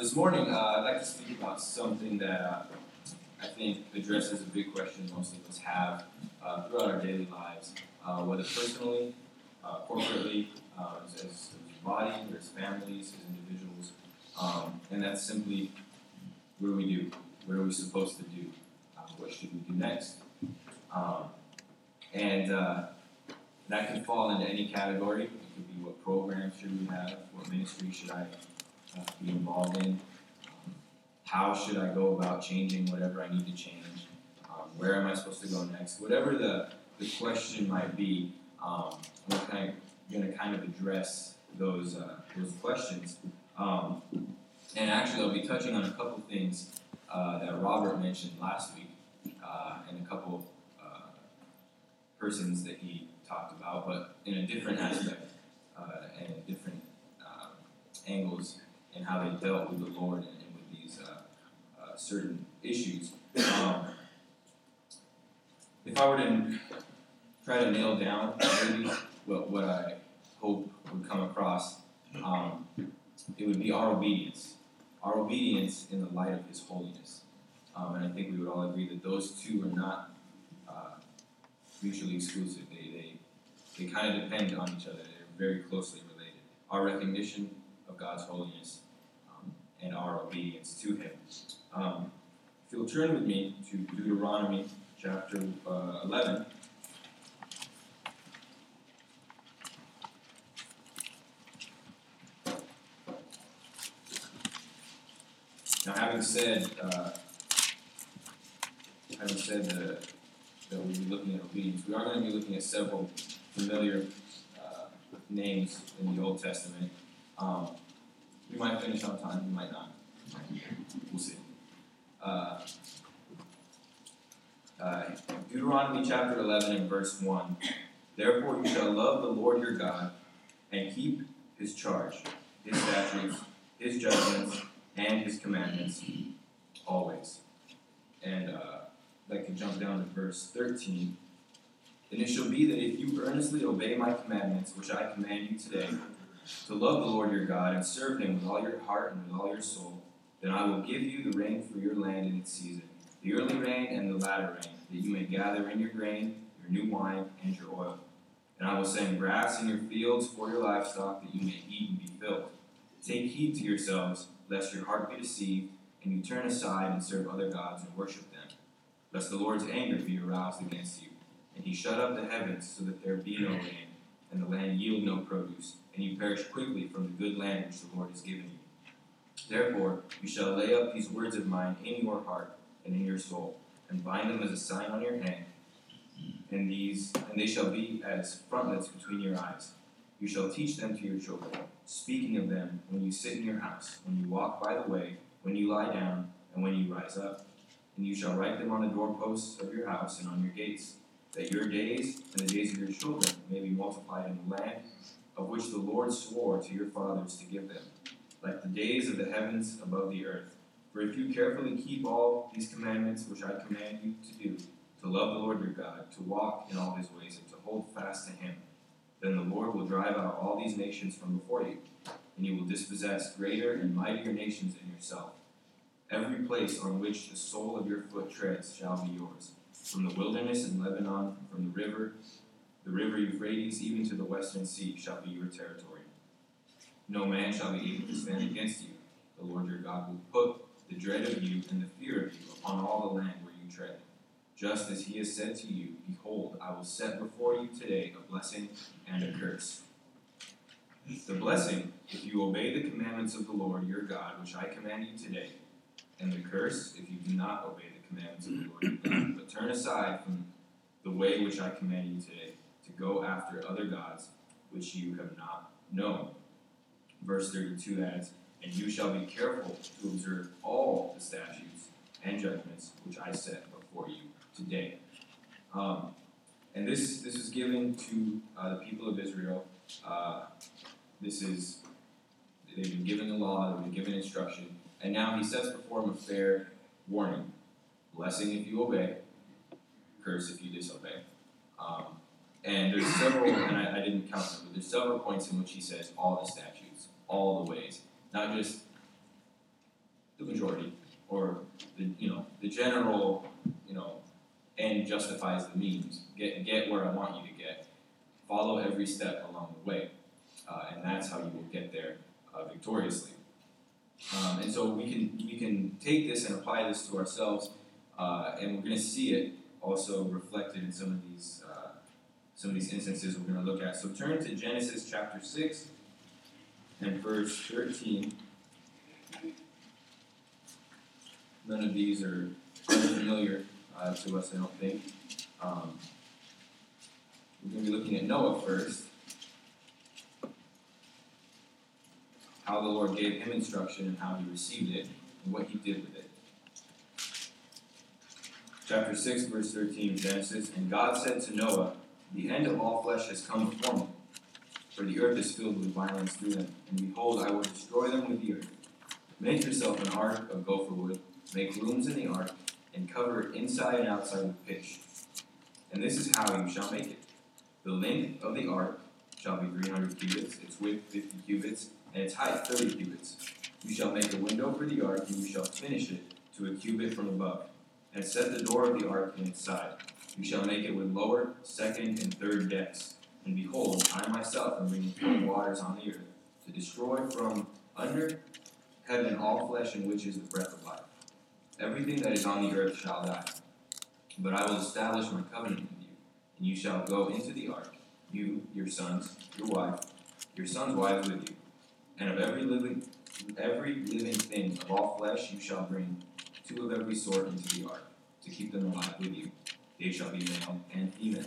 this morning, uh, I'd like to speak about something that uh, I think addresses a big question most of us have uh, throughout our daily lives, uh, whether personally, uh, corporately, uh, as, a body, or as families, as individuals, um, and that's simply what do we do? What are we supposed to do? Uh, what should we do next? Um, and that can fall into any category. It could be what programs should we have, what ministry should I uh, be involved in. Um, how should I go about changing whatever I need to change? Um, where am I supposed to go next? Whatever the, the question might be, um, I'm kind of going to kind of address those uh, those questions. Um, and actually, I'll be touching on a couple things uh, that Robert mentioned last week, uh, and a couple uh, persons that he talked about, but in a different aspect uh, and different um, angles and how they dealt with the Lord and, and with these uh, uh, certain issues. Um, if I were to try to nail down maybe what, what I hope would come across, um, it would be our obedience. Our obedience in the light of His holiness. Um, and I think we would all agree that those two are not uh, mutually exclusive. They, they, they kind of depend on each other. They're very closely related. Our recognition God's holiness um, and our obedience to Him. Um, if you'll turn with me to Deuteronomy chapter uh, 11. Now, having said, uh, having said that, that we'll be looking at obedience, we are going to be looking at several familiar uh, names in the Old Testament. Um, we might finish on time, we might not. We'll see. Uh, uh, Deuteronomy chapter 11 and verse 1. Therefore you shall love the Lord your God and keep his charge, his statutes, his judgments, and his commandments always. And uh, I'd like to jump down to verse 13. And it shall be that if you earnestly obey my commandments, which I command you today, to love the Lord your God and serve him with all your heart and with all your soul, then I will give you the rain for your land in its season, the early rain and the latter rain, that you may gather in your grain, your new wine, and your oil. And I will send grass in your fields for your livestock, that you may eat and be filled. Take heed to yourselves, lest your heart be deceived, and you turn aside and serve other gods and worship them, lest the Lord's anger be aroused against you, and he shut up the heavens so that there be no rain, and the land yield no produce, and you perish quickly from the good land which the Lord has given you. Therefore, you shall lay up these words of mine in your heart and in your soul, and bind them as a sign on your hand. And these, and they shall be as frontlets between your eyes. You shall teach them to your children, speaking of them when you sit in your house, when you walk by the way, when you lie down, and when you rise up. And you shall write them on the doorposts of your house and on your gates, that your days and the days of your children may be multiplied in the land of which the Lord swore to your fathers to give them like the days of the heavens above the earth. For if you carefully keep all these commandments which I command you to do, to love the Lord your God, to walk in all his ways, and to hold fast to him, then the Lord will drive out all these nations from before you, and you will dispossess greater and mightier nations than yourself. Every place on which the sole of your foot treads shall be yours, from the wilderness in Lebanon, from the river, the river Euphrates, even to the western sea, shall be your territory. No man shall be able to stand against you. The Lord your God will put the dread of you and the fear of you upon all the land where you tread. Just as he has said to you, Behold, I will set before you today a blessing and a curse. The blessing, if you obey the commandments of the Lord your God, which I command you today, and the curse, if you do not obey the commandments of the Lord your God, but turn aside from the way which I command you today, to go after other gods which you have not known verse 32 adds, And you shall be careful to observe all the statutes and judgments which I set before you today. Um, and this, this is given to uh, the people of Israel. Uh, this is, they've been given the law, they've been given instruction, and now he sets before them a fair warning blessing if you obey, curse if you disobey. Um, and there's several, and I, I didn't count them, but there's several points in which he says all the statutes all the ways, not just the majority, or the you know the general you know end justifies the means. Get get where I want you to get. Follow every step along the way, uh, and that's how you will get there uh, victoriously. Um, and so we can we can take this and apply this to ourselves, uh, and we're going to see it also reflected in some of these uh, some of these instances we're going to look at. So turn to Genesis chapter six and verse thirteen. None of these are familiar uh, to us, I don't think. Um, we're going to be looking at Noah first. How the Lord gave him instruction and how he received it and what he did with it. Chapter 6, verse 13 of Genesis And God said to Noah, The end of all flesh has come before me, for the earth is filled with violence through them. And behold, I will destroy them with the earth. Make yourself an ark of gopher wood, make rooms in the ark, and cover it inside and outside with pitch. And this is how you shall make it. The length of the ark shall be 300 cubits, its width 50 cubits, and its height 30 cubits. You shall make a window for the ark, and you shall finish it to a cubit from above, and set the door of the ark in its side. You shall make it with lower, second, and third decks. And behold, I myself am bringing flood waters on the earth, to destroy from under heaven all flesh in which is the breath of life. Everything that is on the earth shall die. But I will establish my covenant with you, and you shall go into the ark, you, your sons, your wife, your sons' wives with you. And of every living every living thing of all flesh you shall bring two of every sort into the ark, to keep them alive with you. They shall be male and female.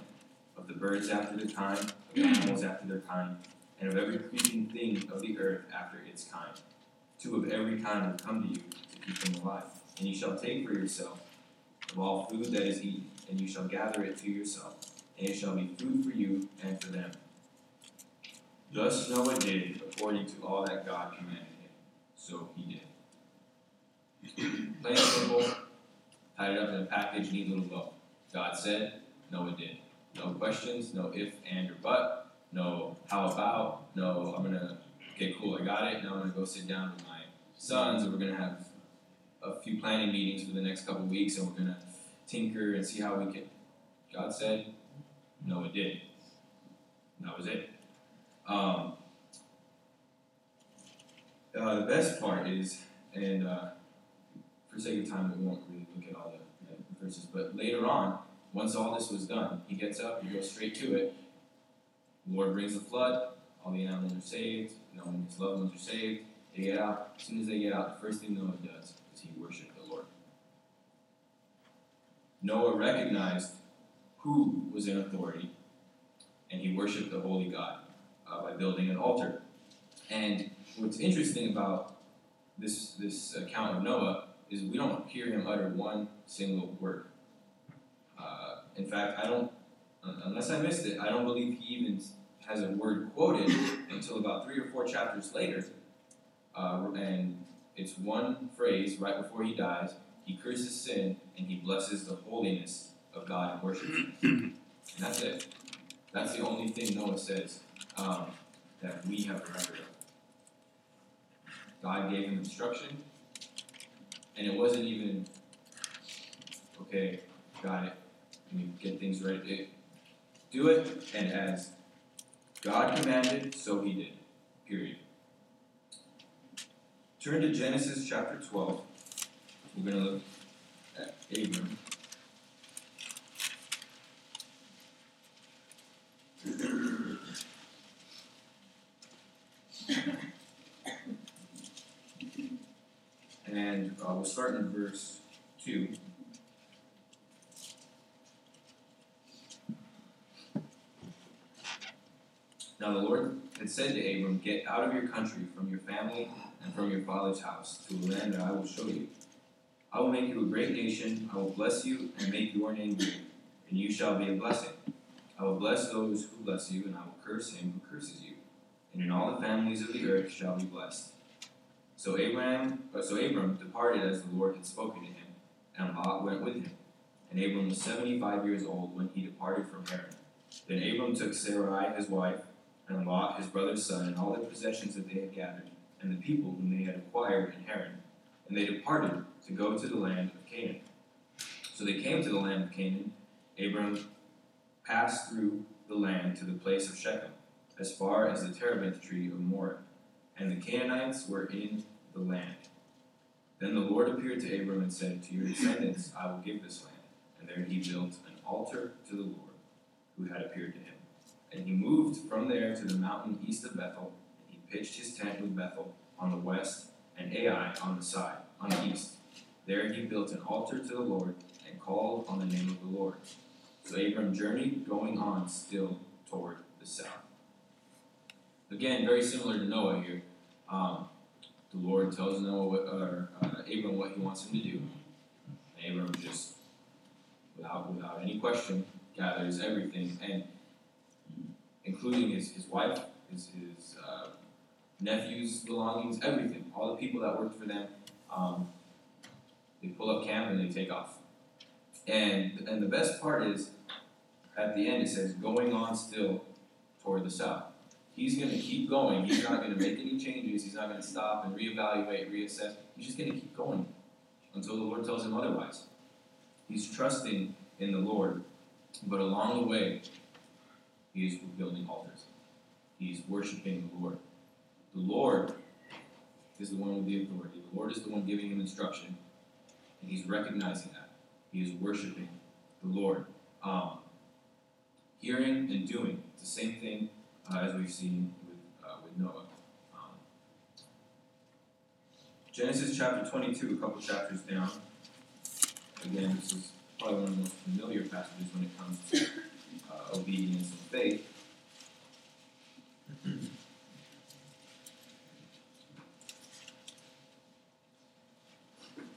Of the birds after their kind, of the mm. animals after their kind, and of every creeping thing of the earth after its kind. Two of every kind will come to you to keep them alive. And you shall take for yourself of all food that is eaten, and you shall gather it to yourself, and it shall be food for you and for them. Thus Noah did according to all that God commanded him. So he did. Plain simple, tied it up in a package, neat little bow. God said, no, Noah did. No questions, no if, and, or but, no how about, no I'm gonna, okay, cool, I got it, now I'm gonna go sit down with my sons, and we're gonna have a few planning meetings for the next couple weeks, and we're gonna tinker and see how we can. God said, no, Noah did. That was it. Um, uh, the best part is, and uh, for sake of time, we won't really look at all the, verses, but later on, once all this was done, he gets up, he goes straight to it. The Lord brings the flood, all the animals are saved, and his loved ones are saved. They get out. As soon as they get out, the first thing Noah does is he worshiped the Lord. Noah recognized who was in authority, and he worshiped the holy God uh, by building an altar. And what's interesting about this this account of Noah is we don't hear him utter one single word. Uh, in fact, I don't, unless I missed it, I don't believe he even has a word quoted until about three or four chapters later. Uh, and it's one phrase right before he dies. He curses sin and he blesses the holiness of God and worships Him. and that's it. That's the only thing Noah says um, that we have a record of. God gave him instruction, and it wasn't even, okay, got it, let me get things right. It, do it, and as God commanded, so he did. Period. Turn to Genesis chapter 12. We're going to look at Abram. And uh, we'll start in verse 2. Now the Lord had said to Abram, Get out of your country, from your family, and from your father's house, to a land that I will show you. I will make you a great nation, I will bless you, and make your name great, and you shall be a blessing. I will bless those who bless you, and I will curse him who curses you. And in all the families of the earth shall be blessed. So Abraham, uh, so Abram departed as the Lord had spoken to him, and Lot went with him. And Abram was seventy-five years old when he departed from Haran. Then Abram took Sarai his wife, and Lot his brother's son, and all the possessions that they had gathered, and the people whom they had acquired in Haran, and they departed to go to the land of Canaan. So they came to the land of Canaan. Abram passed through the land to the place of Shechem, as far as the terebinth tree of Moreh, and the Canaanites were in the land. Then the Lord appeared to Abram and said, To your descendants I will give this land. And there he built an altar to the Lord, who had appeared to him. And he moved from there to the mountain east of Bethel, and he pitched his tent with Bethel on the west, and Ai on the side, on the east. There he built an altar to the Lord, and called on the name of the Lord. So Abram journeyed, going on still toward the south. Again, very similar to Noah here. Um, the Lord tells Noah what, or uh, Abram what he wants him to do. And Abram just, without without any question, gathers everything, and including his, his wife, his, his uh, nephews' belongings, everything, all the people that worked for them. Um, they pull up camp and they take off. And and the best part is, at the end it says, going on still toward the south. He's going to keep going. He's not going to make any changes. He's not going to stop and reevaluate, reassess. He's just going to keep going until the Lord tells him otherwise. He's trusting in the Lord, but along the way, he is building altars. He's worshiping the Lord. The Lord is the one with the authority. The Lord is the one giving him instruction, and he's recognizing that. He is worshiping the Lord. Um, hearing and doing. It's the same thing uh, as we've seen with, uh, with Noah. Um, Genesis chapter 22, a couple chapters down. Again, this is probably one of the most familiar passages when it comes to uh, obedience and faith.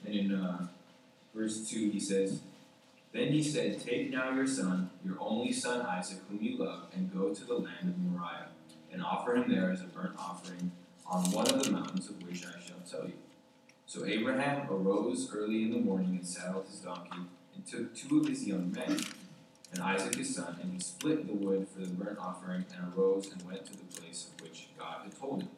and in uh, verse 2, he says, Then he said, Take now your son, your only son Isaac, whom you love, and go to the land of Moriah, and offer him there as a burnt offering on one of the mountains of which I shall tell you. So Abraham arose early in the morning and saddled his donkey, and took two of his young men, and Isaac his son, and he split the wood for the burnt offering, and arose and went to the place of which God had told him.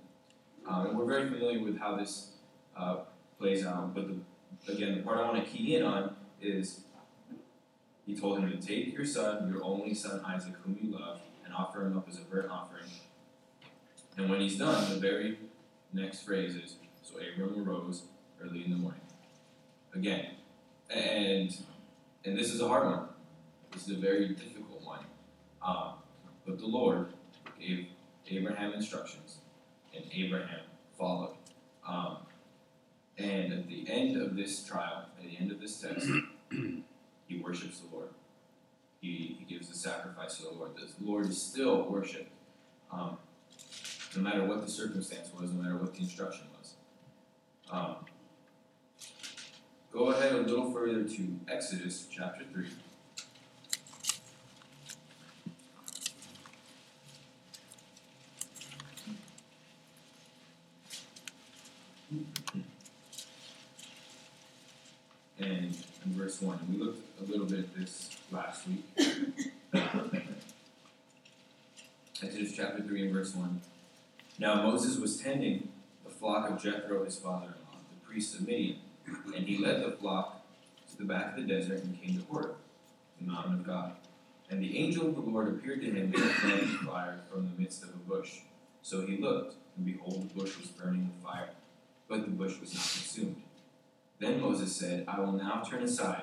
Um, and we're very familiar with how this uh, plays out, but the, again, the part I want to key in on is he told him to take your son, your only son Isaac, whom you love, and offer him up as a burnt offering. And when he's done, the very next phrase is, So Abram arose early in the morning. Again, and and this is a hard one. This is a very difficult one. Um, but the Lord gave Abraham instructions, and Abraham followed. Um, and at the end of this trial, at the end of this test, he worships the Lord. He, he gives the sacrifice to the Lord. The Lord is still worshipped, um, no matter what the circumstance was, no matter what the instruction was. Um, go ahead a little further to Exodus chapter 3. and 1. We looked a little bit at this last week. Exodus chapter 3 and verse 1. Now Moses was tending the flock of Jethro, his father in law, the priest of Midian, and he led the flock to the back of the desert and came to Horeb, the mountain of God. And the angel of the Lord appeared to him in a flame of fire from the midst of a bush. So he looked, and behold, the bush was burning with fire, but the bush was not consumed. Then Moses said, I will now turn aside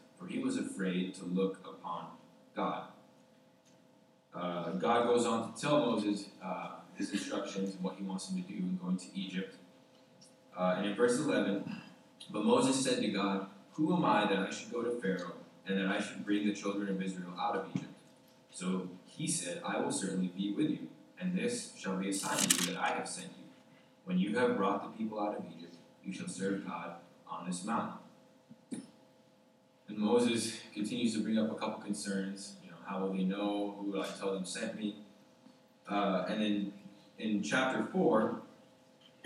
for he was afraid to look upon God. Uh, God goes on to tell Moses uh, his instructions and what he wants him to do in going to Egypt. Uh, and in verse 11, but Moses said to God, Who am I that I should go to Pharaoh and that I should bring the children of Israel out of Egypt? So he said, I will certainly be with you, and this shall be a sign to you that I have sent you. When you have brought the people out of Egypt, you shall serve God on this mountain. And Moses continues to bring up a couple concerns. You know, how will they know? Who I tell them sent me? Uh, and then in chapter 4,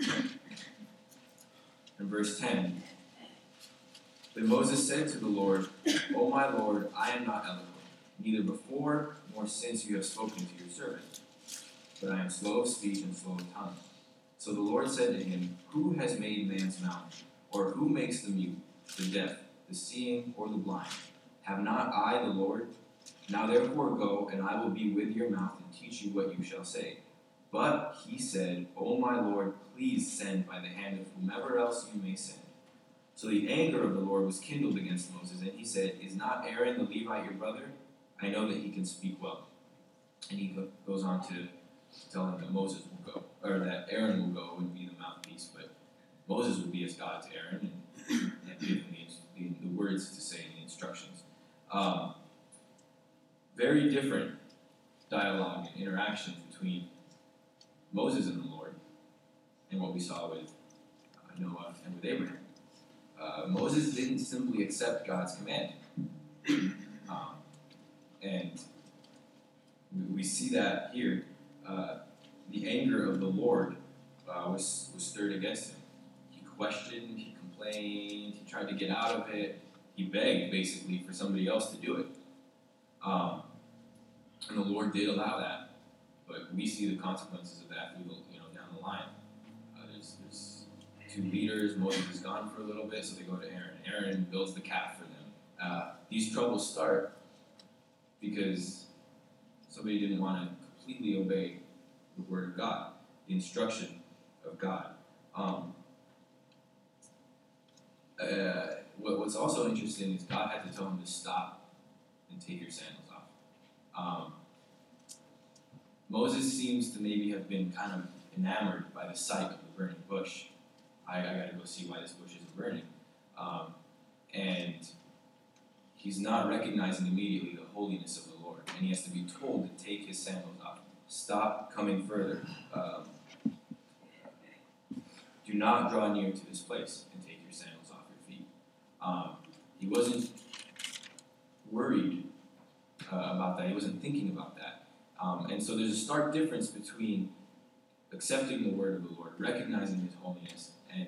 in verse 10, then Moses said to the Lord, O my Lord, I am not eloquent, neither before nor since you have spoken to your servant, but I am slow of speech and slow of tongue. So the Lord said to him, Who has made man's mouth? Or who makes the mute, the deaf, the seeing, or the blind? Have not I the Lord? Now therefore go, and I will be with your mouth and teach you what you shall say. But he said, O my Lord, please send by the hand of whomever else you may send. So the anger of the Lord was kindled against Moses, and he said, Is not Aaron the Levite your brother? I know that he can speak well. And he goes on to tell him that Moses will go, or that Aaron will go and be the mouthpiece, but Moses would be as God to Aaron and, and give him the, the, words to say the instructions. Um, very different dialogue and interaction between Moses and the Lord, and what we saw with uh, Noah and with Abraham. Uh, Moses didn't simply accept God's command. Um, and we, we, see that here. Uh, the anger of the Lord uh, was, was stirred against him. He questioned, he complained, he tried to get out of it. He begged, basically, for somebody else to do it. Um, and the Lord did allow that. But we see the consequences of that you know, down the line. Uh, there's, there's two leaders. Moses is gone for a little bit, so they go to Aaron. Aaron builds the calf for them. Uh, these troubles start because somebody didn't want to completely obey the word of God, the instruction of God. Um, uh, what, what's also interesting is God had to tell him to stop and take your sandals off. Um, Moses seems to maybe have been kind of enamored by the sight of the burning bush. I, I got to go see why this bush isn't burning. Um, and he's not recognizing immediately the holiness of the Lord, and he has to be told to take his sandals off. Stop coming further. Um, do not draw near to this place and take your sandals off your Um, he wasn't worried uh, about that. He wasn't thinking about that. Um, and so there's a stark difference between accepting the word of the Lord, recognizing His holiness, and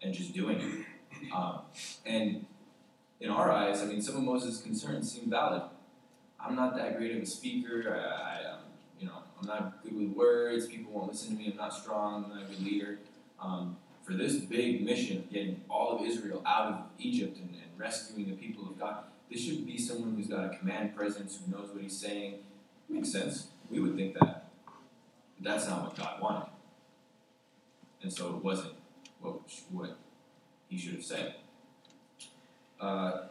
and just doing it. Um, and in our eyes, I mean, some of Moses' concerns seem valid. I'm not that great of a speaker. I, I um, you know, I'm not good with words. People won't listen to me. I'm not strong. I'm not a good leader. Um, for this big mission of getting all of Israel out of Egypt and, and rescuing the people of God, this should be someone who's got a command presence, who knows what he's saying, Makes sense. We would think that. But that's not what God wanted. And so it wasn't what, what he should have said. Uh,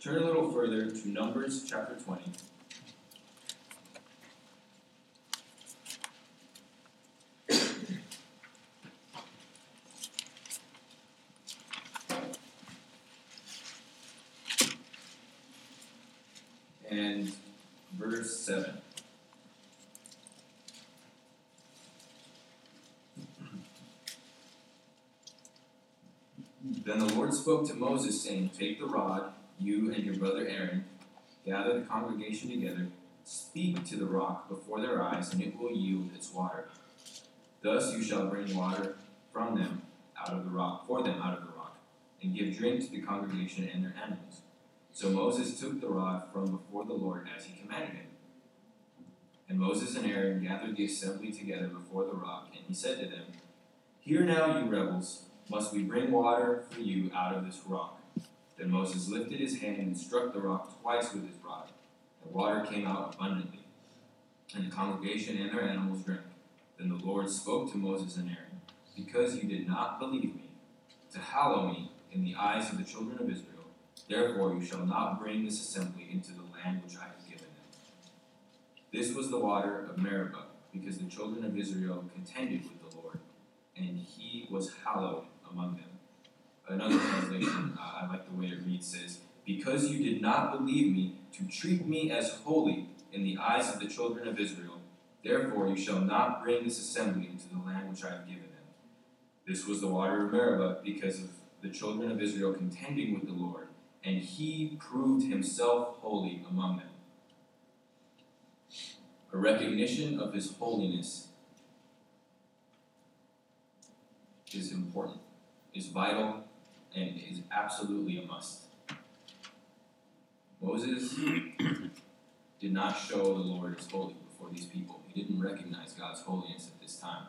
turn a little further to Numbers chapter 20. And verse 7. Then the Lord spoke to Moses, saying, Take the rod, you and your brother Aaron, gather the congregation together, speak to the rock before their eyes, and it will yield its water. Thus you shall bring water from them out of the rock, for them out of the rock, and give drink to the congregation and their animals. So Moses took the rod from before the Lord as he commanded him. And Moses and Aaron gathered the assembly together before the rock, and he said to them, Hear now, you rebels must we bring water for you out of this rock? Then Moses lifted his hand and struck the rock twice with his rod, and water came out abundantly. And the congregation and their animals drank. Then the Lord spoke to Moses and Aaron, Because you did not believe me, to hallow me in the eyes of the children of Israel, therefore you shall not bring this assembly into the land which I have given them. This was the water of Meribah, because the children of Israel contended with the Lord, and he was hallowed among them. Another translation, uh, I like the way it reads, says, Because you did not believe me to treat me as holy in the eyes of the children of Israel, therefore you shall not bring this assembly into the land which I have given them. This was the water of Meribah because of the children of Israel contending with the Lord, and he proved himself holy among them. A recognition of his holiness is important, is vital, and is absolutely a must. Moses did not show the Lord as holy before these people. He didn't recognize God's holiness at this time.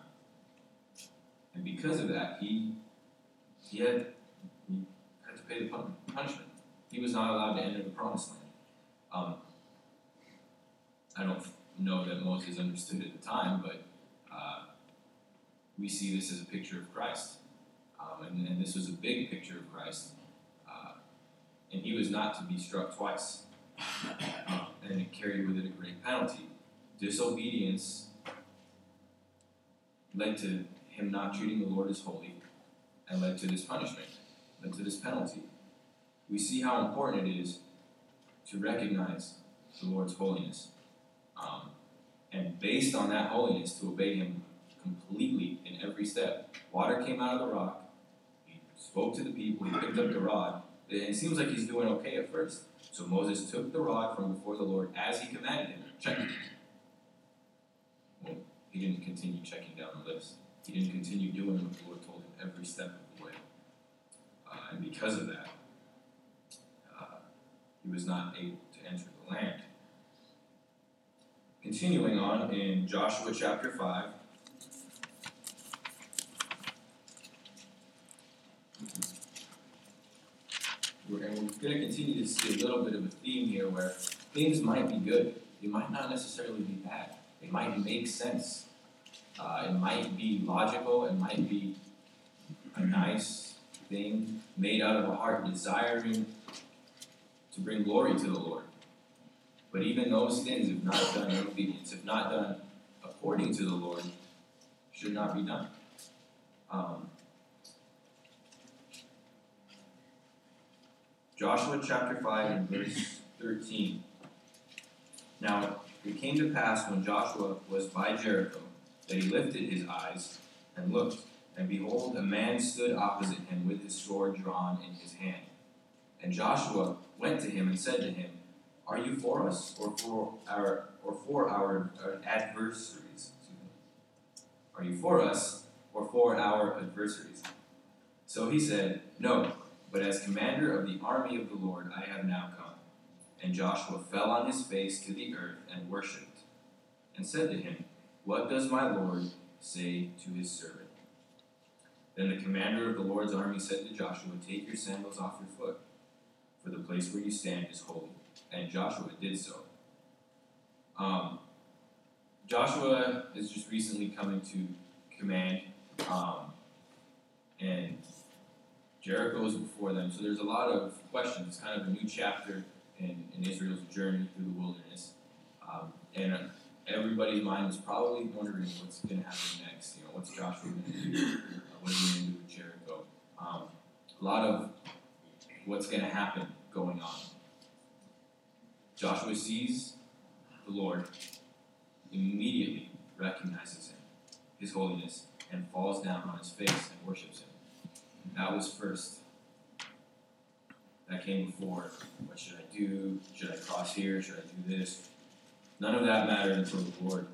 And because of that, he he had he had to pay the punishment. He was not allowed to enter the promised land. Um, I don't know that Moses understood at the time, but uh, we see this as a picture of Christ. Um, and, and, this was a big picture of Christ. Uh, and he was not to be struck twice. Uh, and carried with it a great penalty. Disobedience led to him not treating the Lord as holy and led to this punishment, led to this penalty. We see how important it is to recognize the Lord's holiness. Um, and based on that holiness, to obey Him completely in every step. Water came out of the rock. He spoke to the people. He picked up the rod. And it seems like he's doing okay at first. So Moses took the rod from before the Lord as he commanded him. Check. Well, he didn't continue checking down the list. He didn't continue doing what the Lord told him every step of the way. Uh, and because of that, he was not able to enter the land. Continuing on in Joshua chapter 5. and we're going to continue to see a little bit of a theme here where things might be good, they might not necessarily be bad, they might make sense, uh, it might be logical, it might be a nice thing made out of a heart desiring to bring glory to the Lord. But even those things, if not done in obedience, if not done according to the Lord, should not be done. Um, Joshua chapter 5 and verse 13. Now it came to pass when Joshua was by Jericho that he lifted his eyes and looked, and behold, a man stood opposite him with his sword drawn in his hand. And Joshua went to him and said to him, Are you for us or for our or for our, our adversaries? Are you for us or for our adversaries? So he said, No, but as commander of the army of the Lord, I have now come. And Joshua fell on his face to the earth and worshipped, and said to him, What does my Lord say to his servant? Then the commander of the Lord's army said to Joshua, Take your sandals off your foot, for the place where you stand is holy. And Joshua did so. Um, Joshua is just recently coming to command, um, and Jericho is before them. So there's a lot of questions. It's kind of a new chapter in, in Israel's journey through the wilderness. Um, and uh, everybody's mind is probably wondering what's going to happen next. You know, what's Joshua going to do? Uh, what are going to do with Jericho? Um, a lot of what's going to happen going on. Joshua sees the Lord, immediately recognizes him, his holiness, and falls down on his face and worships him. That was first. That came before. What should I do? Should I cross here? Should I do this? None of that mattered until the Lord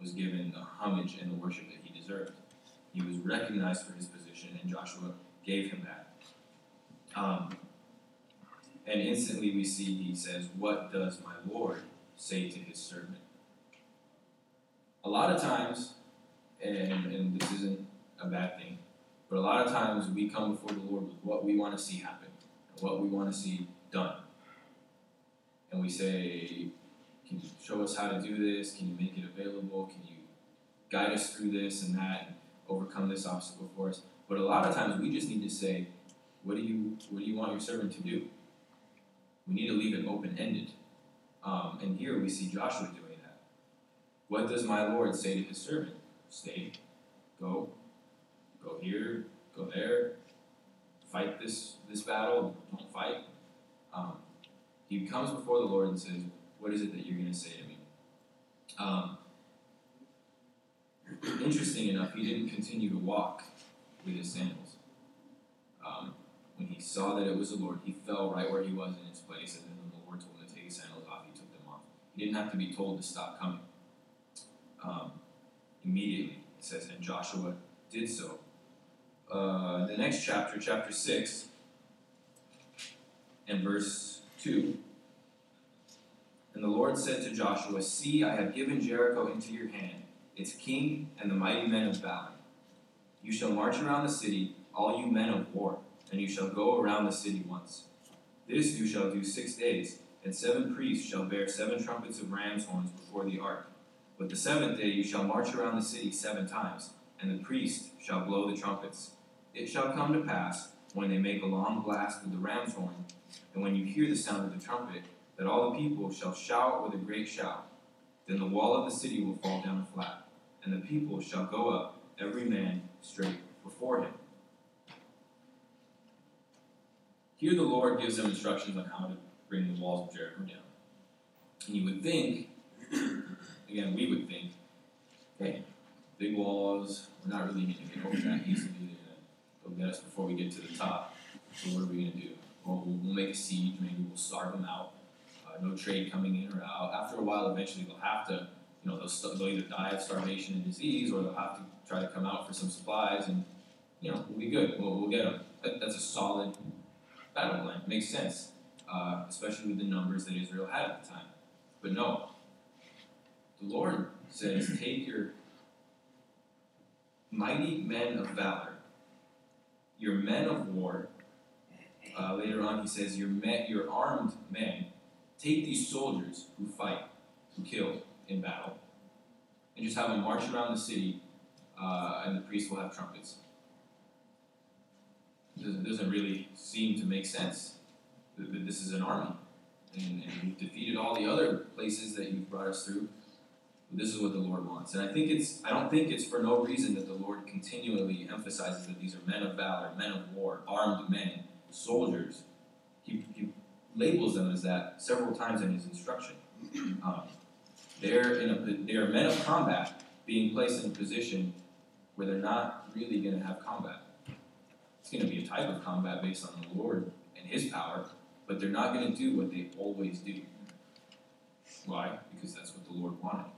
was given the homage and the worship that he deserved. He was recognized for his position, and Joshua gave him that. Um, and instantly we see he says, What does my Lord say to his servant? A lot of times, and, and this isn't a bad thing, but a lot of times we come before the Lord with what we want to see happen, what we want to see done. And we say, Can you show us how to do this? Can you make it available? Can you guide us through this and that and overcome this obstacle for us? But a lot of times we just need to say, What do you what do you want your servant to do? We need to leave it open ended. Um, and here we see Joshua doing that. What does my Lord say to his servant? Stay, go, go here, go there, fight this this battle, don't fight. Um, he comes before the Lord and says, "What is it that you're going to say to me?" Um, interesting enough, he didn't continue to walk with his sandals. Um, when he saw that it was the Lord, he fell right where he was in his place, and then the Lord told him to take his sandals off. He took them off. He didn't have to be told to stop coming. Um, immediately, it says, and Joshua did so. Uh, the next chapter, chapter 6, and verse 2. And the Lord said to Joshua, See, I have given Jericho into your hand, its king and the mighty men of valor. You shall march around the city, all you men of war, and you shall go around the city once. This you shall do six days, and seven priests shall bear seven trumpets of ram's horns before the ark. But the seventh day you shall march around the city seven times, and the priest shall blow the trumpets. It shall come to pass, when they make a long blast with the ram's horn, and when you hear the sound of the trumpet, that all the people shall shout with a great shout. Then the wall of the city will fall down flat, and the people shall go up, every man straight before him. Here the Lord gives them instructions on how to bring the walls of Jericho down. And you would think, again, we would think, okay, big walls, we're not really going to get over that easily. They'll get us before we get to the top. So what are we going to do? Well, we'll, make a siege, maybe we'll starve them out. Uh, no trade coming in or out. After a while, eventually they'll have to, you know, they'll, they'll either die of starvation and disease, or they'll have to try to come out for some supplies, and you know, we'll be good. We'll, we'll get them. That, that's a solid battle plan. Makes sense, uh, especially with the numbers that Israel had at the time. But no, the Lord says, take your mighty men of valor, your men of war. Uh, later on, he says, your men, your armed men. Take these soldiers who fight, who kill in battle, and just have them march around the city, uh, and the priests will have trumpets. Doesn't, doesn't really seem to make sense. That this is an army, and, and we've defeated all the other places that you've brought us through. This is what the Lord wants, and I think it's. I don't think it's for no reason that the Lord continually emphasizes that these are men of valor, men of war, armed men, soldiers. He, he labels them as that several times in his instruction. Um, they're in a they're men of combat being placed in a position where they're not really going to have combat. It's going to be a type of combat based on the Lord and His power, but they're not going to do what they always do. Why? Because that's what the Lord wanted.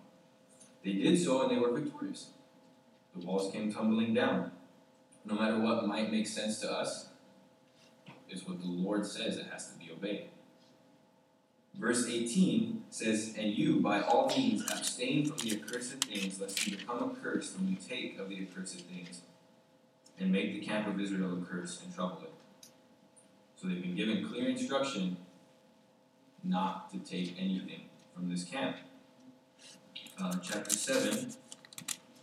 They did so and they were victorious. The walls came tumbling down. No matter what might make sense to us, is what the Lord says it has to be obeyed. Verse 18 says, And you, by all means, abstain from the accursed things, lest you become accursed when you take of the accursed things, and make the camp of Israel a curse and trouble it. So they've been given clear instruction not to take anything from this camp. Uh, chapter 7,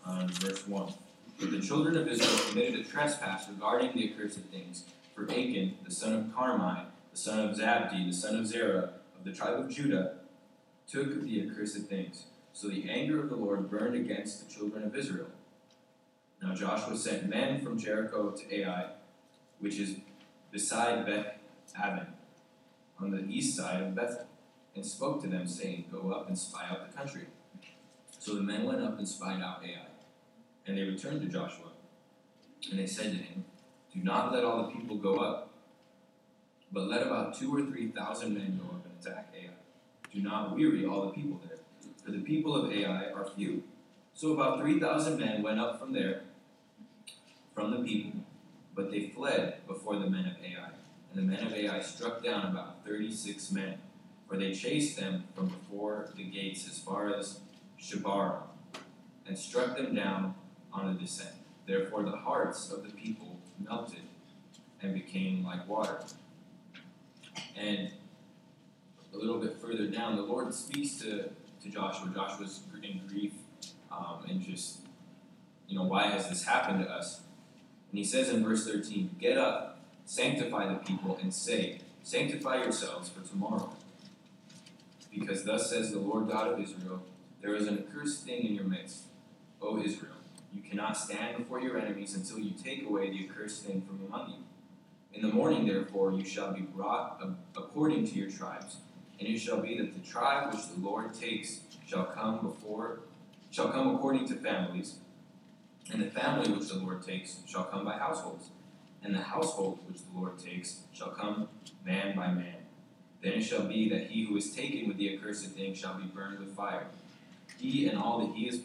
uh, verse 1. But the children of Israel committed a trespass regarding the accursed things, for Achan, the son of Carmi, the son of Zabdi, the son of Zerah, of the tribe of Judah, took the accursed things. So the anger of the Lord burned against the children of Israel. Now Joshua sent men from Jericho to Ai, which is beside Beth Aven, on the east side of Bethel, and spoke to them, saying, Go up and spy out the country. So the men went up and spied out Ai. And they returned to Joshua, and they said to him, Do not let all the people go up, but let about two or three thousand men go up and attack Ai. Do not weary all the people there, for the people of Ai are few. So about three thousand men went up from there, from the people, but they fled before the men of Ai. And the men of Ai struck down about thirty-six men, for they chased them from before the gates as far as Shebarim, and struck them down on the descent. Therefore the hearts of the people melted and became like water. And a little bit further down, the Lord speaks to, to Joshua. Joshua's in grief um, and just, you know, why has this happened to us? And he says in verse 13, Get up, sanctify the people, and say, Sanctify yourselves for tomorrow. Because thus says the Lord God of Israel, There is an accursed thing in your midst, O Israel. You cannot stand before your enemies until you take away the accursed thing from among you. In the morning, therefore, you shall be brought according to your tribes, and it shall be that the tribe which the Lord takes shall come before shall come according to families, and the family which the Lord takes shall come by households. and the household which the Lord takes shall come man by man. Then it shall be that he who is taken with the accursed thing shall be burned with fire. He and all that he is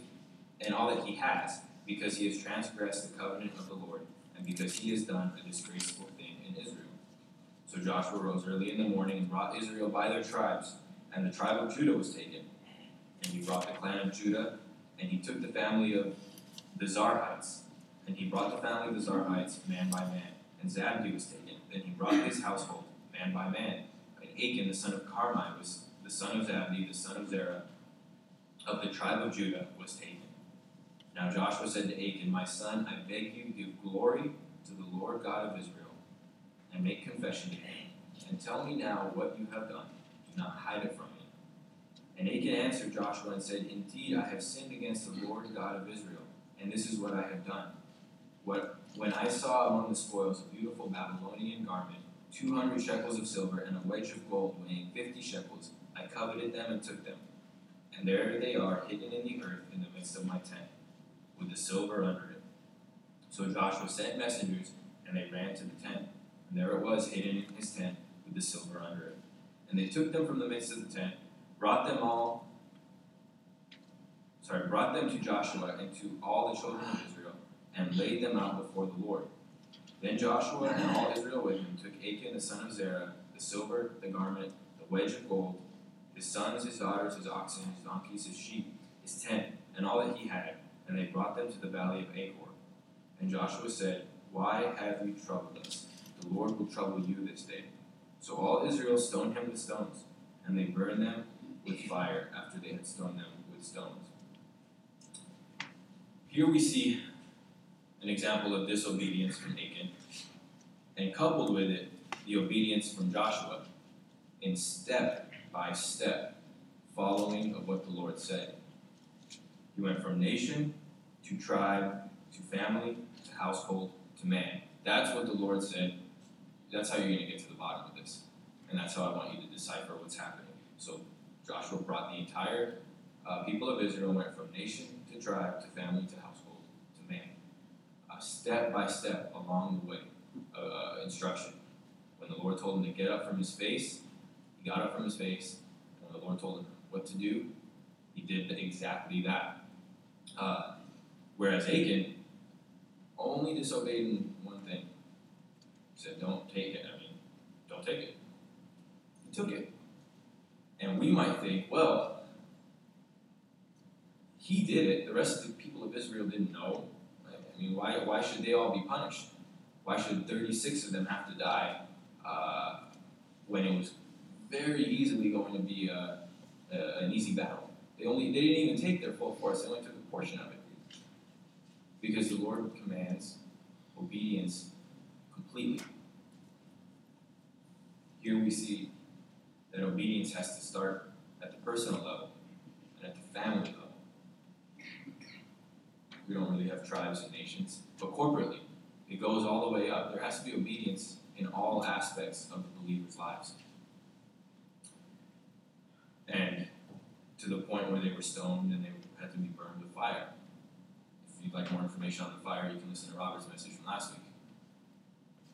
and all that he has, because he has transgressed the covenant of the Lord, and because he has done a disgraceful thing in Israel. So Joshua rose early in the morning and brought Israel by their tribes, and the tribe of Judah was taken. And he brought the clan of Judah, and he took the family of the Zarhites, and he brought the family of the Zarhites man by man. And Zabdi was taken. Then he brought his household man by man. And Achan the son of Carmi was the son of Zabdi, the son of Zerah, of the tribe of Judah, was taken. Now Joshua said to Achan, My son, I beg you, give glory to the Lord God of Israel, and make confession to him, and tell me now what you have done. Do not hide it from me. And Achan answered Joshua and said, Indeed, I have sinned against the Lord God of Israel, and this is what I have done. What, when I saw among the spoils a beautiful Babylonian garment, two hundred shekels of silver, and a wedge of gold weighing fifty shekels, I coveted them and took them. And there they are, hidden in the earth in the midst of my tent, with the silver under it. So Joshua sent messengers, and they ran to the tent, and there it was, hidden in his tent, with the silver under it. And they took them from the midst of the tent, brought them all, sorry, brought them to Joshua and to all the children of Israel, and laid them out before the Lord. Then Joshua and all Israel with him took Achan the son of Zerah, the silver, the garment, the wedge of gold, his sons, his daughters, his oxen, his donkeys, his sheep, his tent, and all that he had, and they brought them to the valley of Achor. And Joshua said, Why have you troubled us? The Lord will trouble you this day. So all Israel stoned him with stones, and they burned them with fire after they had stoned them with stones. Here we see an example of disobedience from Achan, and coupled with it, the obedience from Joshua in step by step following of what the Lord said. He went from nation to tribe to family to household to man. That's what the Lord said. That's how you're going to get to the bottom of this. And that's how I want you to decipher what's happening. So Joshua brought the entire uh, people of Israel, went from nation to tribe to family to household. Uh, step by step along the way, uh, instruction. When the Lord told him to get up from his face, he got up from his face. When the Lord told him what to do, he did exactly that. Uh, whereas Achan only disobeyed in one thing. He said, Don't take it. I mean, don't take it. He took it. And we might think, well, he did it. The rest of the people of Israel didn't know. I mean, why, why should they all be punished? Why should 36 of them have to die uh, when it was very easily going to be a, a, an easy battle? They only they didn't even take their full force. They only took a portion of it because the Lord commands obedience completely. Here we see that obedience has to start at the personal level and at the family level. We don't really have tribes and nations, but corporately, it goes all the way up. There has to be obedience in all aspects of the believers' lives. And to the point where they were stoned and they had to be burned with fire. If you'd like more information on the fire, you can listen to Robert's message from last week.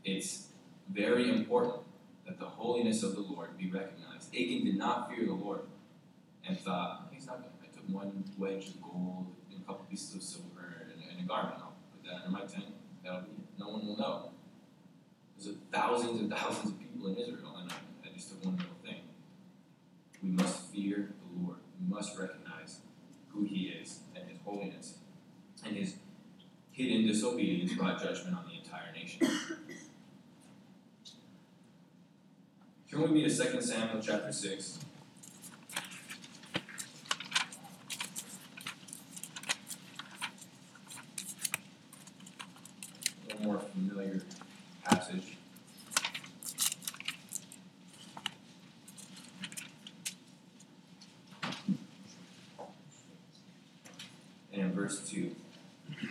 It's very important that the holiness of the Lord be recognized. Achan did not fear the Lord and thought, he's not going to. I took one wedge of gold and a couple pieces of silver garment. I'll put that under my tent. That'll be No one will know. There's thousands and thousands of people in Israel, and I, I just took one little thing. We must fear the Lord. We must recognize who He is and His holiness. And His hidden disobedience brought judgment on the entire nation. Turn with me to 2 Samuel chapter 6. A little more familiar passage. And in verse 2,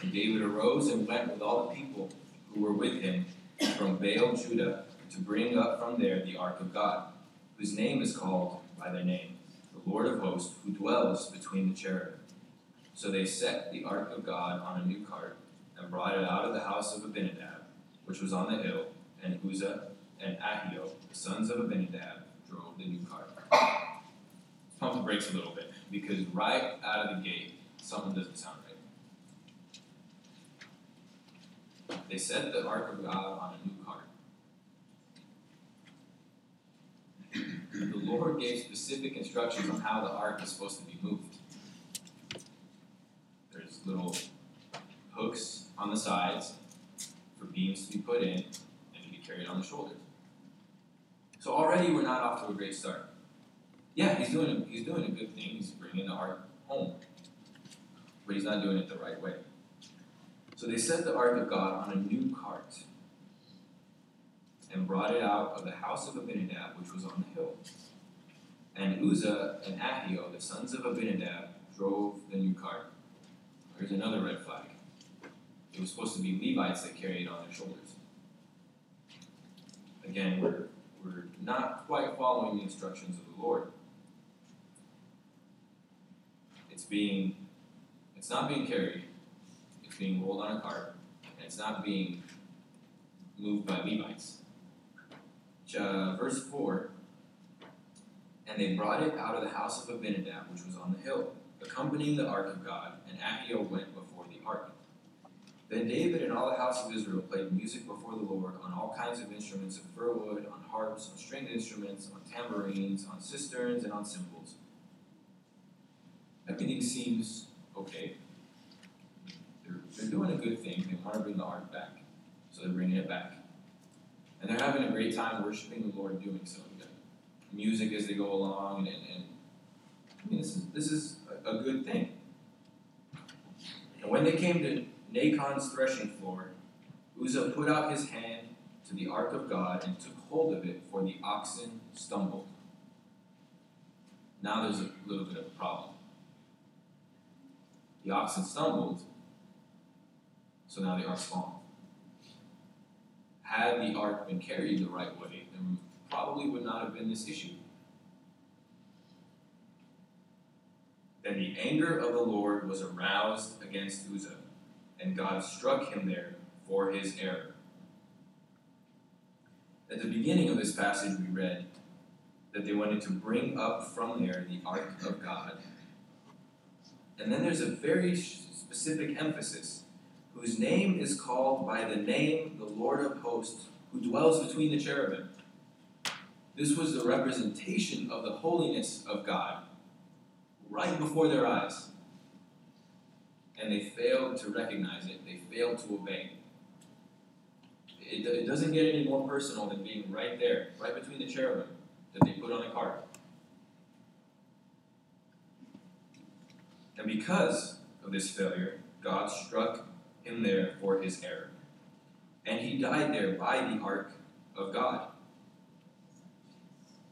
and David arose and went with all the people who were with him from Baal Judah to bring up from there the ark of God, whose name is called by their name, the Lord of hosts, who dwells between the cherubim. So they set the ark of God on a new cart and brought it out of the house of Abinadab, which was on the hill, and Uzzah and Ahio, the sons of Abinadab, drove the new cart. Pump the brakes a little bit, because right out of the gate, something doesn't sound right. They set the ark of God on a new cart. The Lord gave specific instructions on how the ark is supposed to be moved. There's little hooks on the sides for beams to be put in and to be carried on the shoulders. So already we're not off to a great start. Yeah, he's doing a, he's doing a good thing. He's bringing the ark home, but he's not doing it the right way. So they set the ark of God on a new cart and brought it out of the house of Abinadab, which was on the hill. And Uzzah and Ahio, the sons of Abinadab, drove the new cart. Here's another red flag. It was supposed to be Levites that carried it on their shoulders. Again, we're, we're not quite following the instructions of the Lord. It's being, it's not being carried, it's being rolled on a cart, and it's not being moved by Levites. Uh, verse 4 And they brought it out of the house of Abinadab, which was on the hill, accompanying the ark of God, and Ahio went before the ark. Then David and all the house of Israel played music before the Lord on all kinds of instruments of fir wood, on harps, on stringed instruments, on tambourines, on sistrums, and on cymbals. Everything seems okay. They're, they're doing a good thing. They want to bring the ark back. So they're bringing it back. And they're having a great time worshiping the Lord and doing so. Music as they go along, and, and mean, this is, this is a, a good thing. And when they came to Nachon's threshing floor, Uzzah put out his hand to the ark of God and took hold of it, for the oxen stumbled. Now there's a little bit of a problem. The oxen stumbled, so now the ark's fallen. Had the ark been carried the right way, there probably would not have been this issue. Then the anger of the Lord was aroused against Uzzah, and God struck him there for his error. At the beginning of this passage, we read that they wanted to bring up from there the ark of God. And then there's a very specific emphasis whose name is called by the name the Lord of hosts, who dwells between the cherubim. This was the representation of the holiness of God right before their eyes. And they failed to recognize it, they failed to obey. It, it doesn't get any more personal than being right there, right between the cherubim that they put on the cart. And because of this failure, God struck him there for his error. And he died there by the ark of God.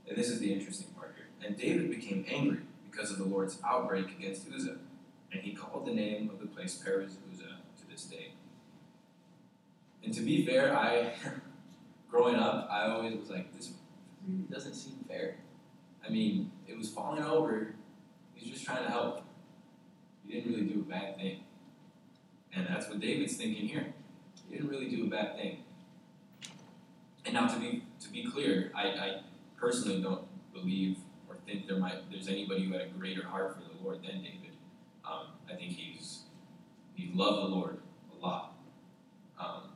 And this is the interesting part here. And David became angry because of the Lord's outbreak against Uzzah, and he called the name of the place Perez Uzzah to this day. And to be fair, I, growing up, I always was like, this really doesn't seem fair. I mean, it was falling over. He's just trying to help. He didn't really do a bad thing. And that's what David's thinking here. He didn't really do a bad thing. And now to be to be clear, I, I personally don't believe or think there might there's anybody who had a greater heart for the Lord than David. Um, I think he's he loved the Lord a lot. Um,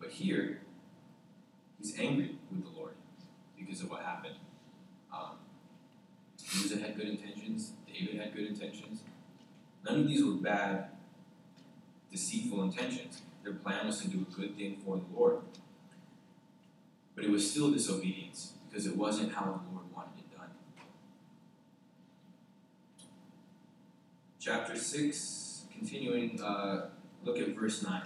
but here, he's angry with the Lord because of what happened. Um, Uzzah had good intentions. David had good intentions. None of these were bad deceitful intentions. Their plan was to do a good thing for the Lord. But it was still disobedience because it wasn't how the Lord wanted it done. Chapter 6, continuing, uh, look at verse 9.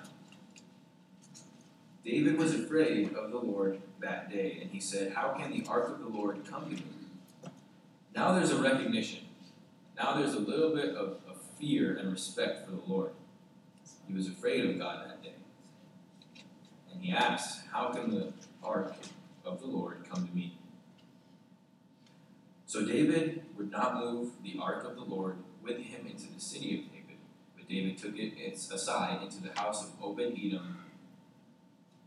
David was afraid of the Lord that day, and he said, How can the ark of the Lord come to me? Now there's a recognition. Now there's a little bit of, of fear and respect for the Lord. He was afraid of God that day. And he asked, How can the ark of the Lord come to me? So David would not move the ark of the Lord with him into the city of David, but David took it aside into the house of Obed Edom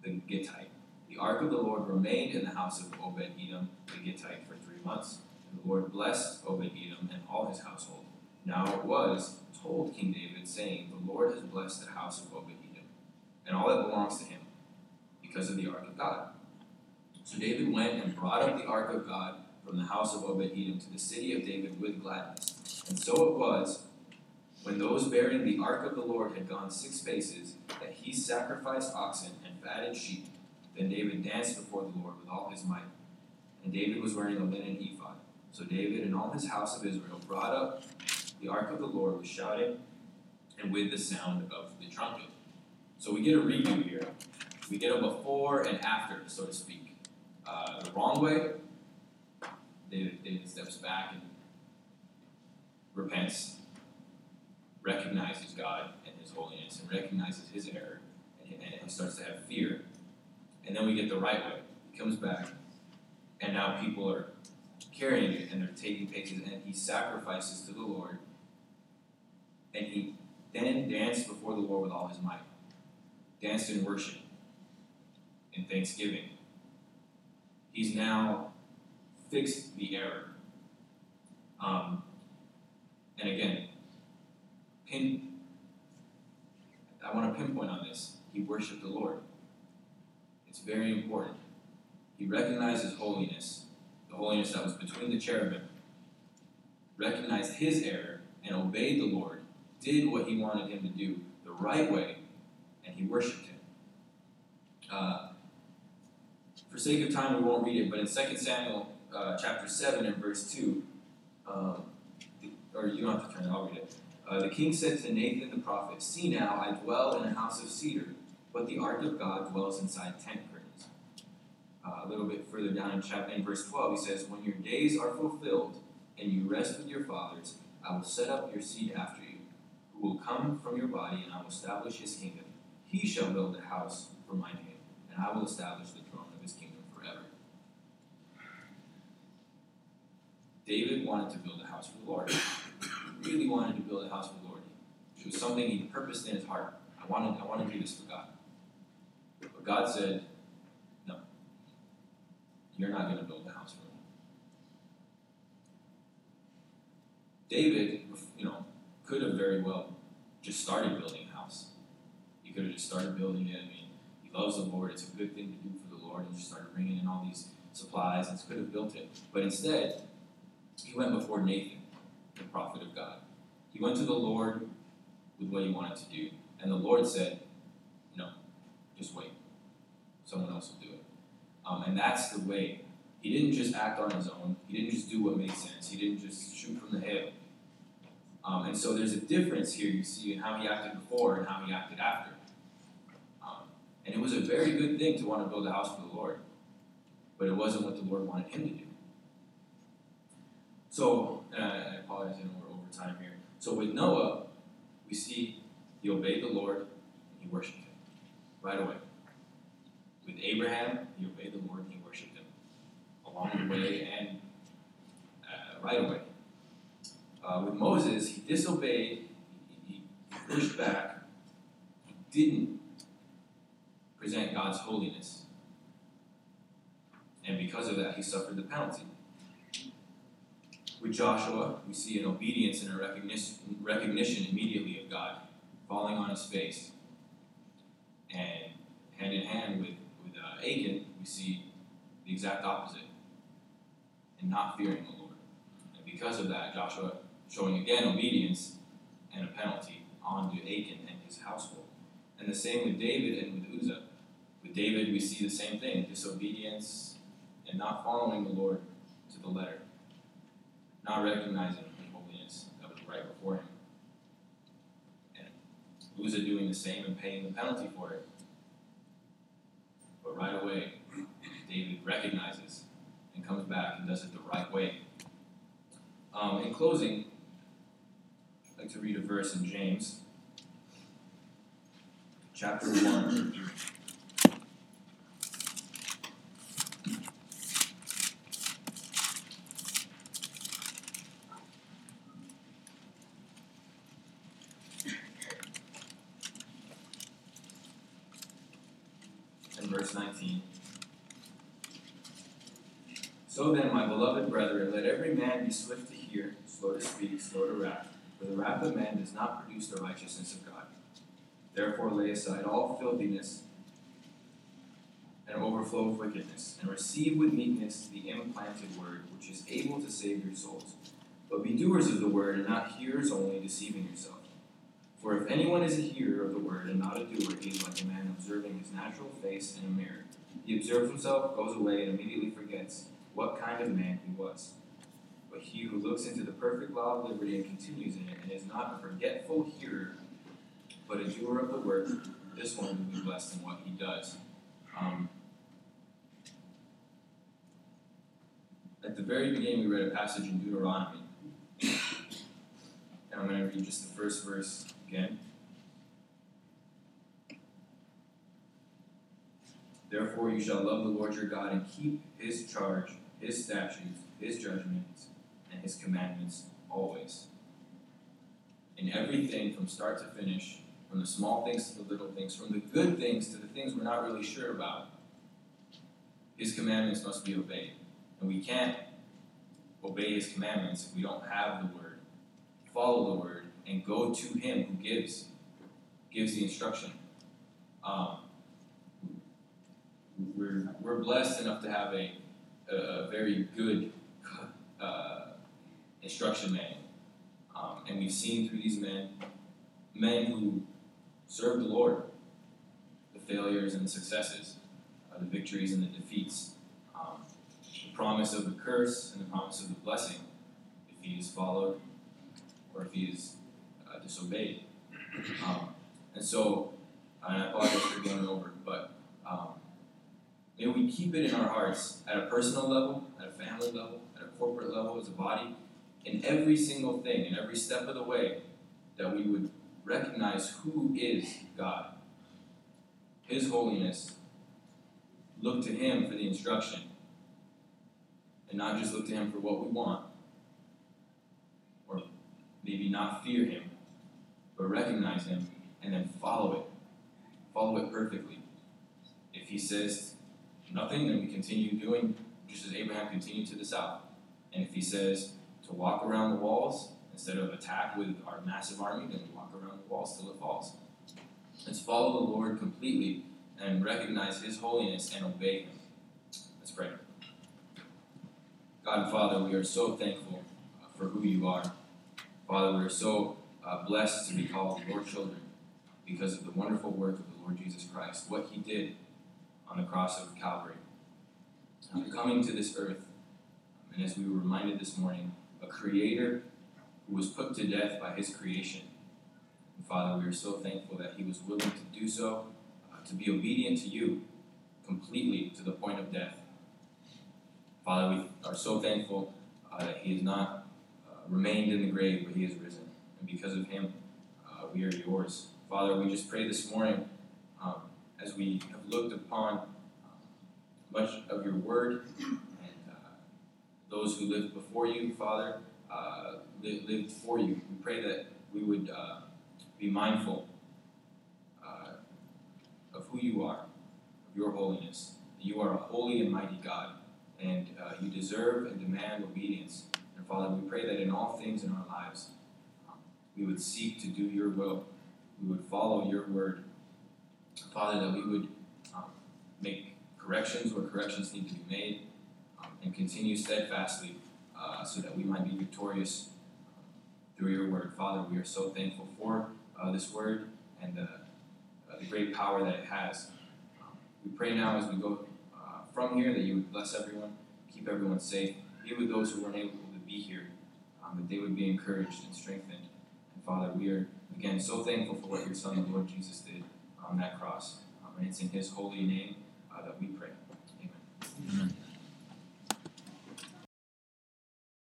the Gittite. The ark of the Lord remained in the house of Obed Edom the Gittite for three months. And the Lord blessed Obed Edom and all his household. Now it was told King David, saying, The Lord has blessed the house of Edom and all that belongs to him because of the ark of God. So David went and brought up the ark of God from the house of Edom to the city of David with gladness. And so it was, when those bearing the ark of the Lord had gone six paces, that he sacrificed oxen and fatted sheep. Then David danced before the Lord with all his might. And David was wearing a linen ephod. So David and all his house of Israel brought up the ark of the Lord with shouting and with the sound of the trumpet. So we get a review here. We get a before and after, so to speak. Uh, the wrong way, David, David steps back and repents, recognizes God and His holiness, and recognizes his error, and, and starts to have fear. And then we get the right way. He comes back, and now people are carrying it and they're taking paces, and he sacrifices to the Lord, and he then danced before the Lord with all his might, danced in worship, in thanksgiving. He's now fixed the error. Um, and again, pin, I want to pinpoint on this. He worshiped the Lord. It's very important. He recognized his holiness, the holiness that was between the cherubim, recognized his error, and obeyed the Lord, did what he wanted him to do the right way, and he worshiped him. Uh, for sake of time, we won't read it, but in 2 Samuel uh, chapter 7 and verse 2, um, or you don't have to turn it, I'll read it. Uh, the king said to Nathan the prophet, See now, I dwell in a house of cedar, but the ark of God dwells inside tent curtains. Uh, a little bit further down in chapter in verse 12, he says, When your days are fulfilled and you rest with your fathers, I will set up your seed after will come from your body, and I will establish his kingdom. He shall build a house for my name, and I will establish the throne of his kingdom forever. David wanted to build a house for the Lord. He really wanted to build a house for the Lord. It was something he purposed in his heart. I wanted, I want to do this for God. But God said, No, you're not going to build a house for me. David, you know, could have very well just started building a house. He could have just started building it. I mean, he loves the Lord. It's a good thing to do for the Lord. And just started bringing in all these supplies and could have built it. But instead, he went before Nathan, the prophet of God. He went to the Lord with what he wanted to do. And the Lord said, No, just wait. Someone else will do it. Um, and that's the way. He didn't just act on his own. He didn't just do what made sense. He didn't just shoot from the hip. Um, and so there's a difference here you see in how he acted before and how he acted after. Um, and it was a very good thing to want to build a house for the Lord, but it wasn't what the Lord wanted him to do. So, and I, apologize, I know we're over time here. So with Noah, we see he obeyed the Lord and he worshipped him right away. With Abraham, he obeyed the Lord and he worshipped him along the way and uh, right away. Uh, with Moses, he disobeyed, he, he pushed back, he didn't present God's holiness. And because of that, he suffered the penalty. With Joshua, we see an obedience and a recognition, recognition immediately of God, falling on his face. And hand in hand with, with uh, Achan, we see the exact opposite, and not fearing the Lord. And because of that, Joshua showing again obedience and a penalty onto Achan and his household. And the same with David and with Uzzah. With David, we see the same thing disobedience and not following the Lord to the letter, not recognizing the holiness that was right before him. And Uzzah doing the same and paying the penalty for it. But right away, David recognizes and comes back and does it the right way. Um, in closing, Like to read a verse in James, chapter 1. And verse 19. So then, my beloved brethren, let every man be swift to hear, slow to speak, slow to wrath, for the wrath of man does not produce the righteousness of God. Therefore, lay aside all filthiness and overflow of wickedness, and receive with meekness the implanted word, which is able to save your souls. But be doers of the word, and not hearers only, deceiving yourself. For if anyone is a hearer of the word and not a doer, he is like a man observing his natural face in a mirror. He observes himself, goes away, and immediately forgets what kind of man he was. But he who looks into the perfect law of liberty and continues in it, and is not a forgetful hearer, but a doer of the word, this one will be blessed in what he does. Um, at the very beginning, we read a passage in Deuteronomy. And I'm going to read just the first verse again. Therefore, you shall love the Lord your God and keep his charge, his statutes, his judgments, his commandments always. In everything, from start to finish, from the small things to the little things, from the good things to the things we're not really sure about, his commandments must be obeyed. And we can't obey his commandments if we don't have the word, follow the word, and go to him who gives gives the instruction. Um, we're, we're blessed enough to have a, a, very good uh, instruction manual. Um, and we've seen through these men, men who serve the Lord, the failures and the successes, uh, the victories and the defeats, um, the promise of the curse and the promise of the blessing if he is followed or if he is uh, disobeyed. Um, and so, and I apologize for going over, but um, may we keep it in our hearts at a personal level, at a family level, at a corporate level, as a body, in every single thing, in every step of the way, that we would recognize who is God, His holiness, look to Him for the instruction, and not just look to Him for what we want, or maybe not fear Him, but recognize Him and then follow it. Follow it perfectly. If He says nothing, then we continue doing just as Abraham continued to the south. And if He says walk around the walls instead of attack with our massive army, then we walk around the walls till it falls. Let's follow the Lord completely and recognize His holiness and obey Him. Let's pray. God and Father, we are so thankful uh, for who you are. Father, we are so uh, blessed to be called your children because of the wonderful work of the Lord Jesus Christ, what He did on the cross of Calvary. Coming to this earth, and as we were reminded this morning, a creator who was put to death by His creation. And Father, we are so thankful that He was willing to do so, uh, to be obedient to you completely to the point of death. Father, we are so thankful uh, that He has not uh, remained in the grave, but He has risen. And because of Him, uh, we are yours. Father, we just pray this morning um, as we have looked upon um, much of your word uh, those who lived before you, Father, uh, lived for you. We pray that we would uh, be mindful uh, of who you are, of your holiness. You are a holy and mighty God, and uh, you deserve and demand obedience. And Father, we pray that in all things in our lives, um, we would seek to do your will we would follow your word. Father, that we would um, make corrections where corrections need to be made and continue steadfastly uh, so that we might be victorious um, through your word. Father, we are so thankful for uh, this word and uh, the great power that it has. We pray now as we go uh, from here that you would bless everyone, keep everyone safe, be with those who weren't able to be here, um, that they would be encouraged and strengthened. And Father, we are Again, so thankful for what your Son, the Lord Jesus, did on that cross. Um, and it's in His holy name